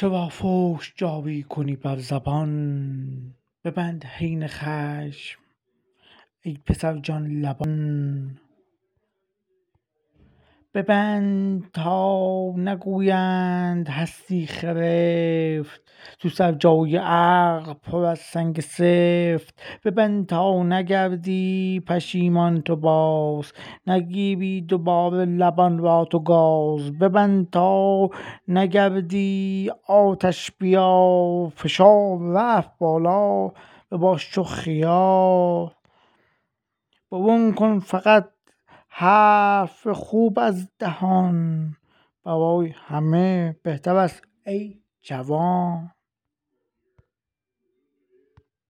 چه با فحش جاری کنی بر زبان؟ ببند حین خشم ای پسرجان لبان. ببند تا نگویند هستی خرفت. تو سر جای عقل پر از سنگ سفت. ببند تا نگردی پشیمان تو باز. نگیری دوباره لبان را تو گاز. ببند تا نگردی آتش بیار. فشار رفت بالا. بباش چو خیار برون کن فقط حرف خوب از دهان. برای همه بهتر است. ای جوان.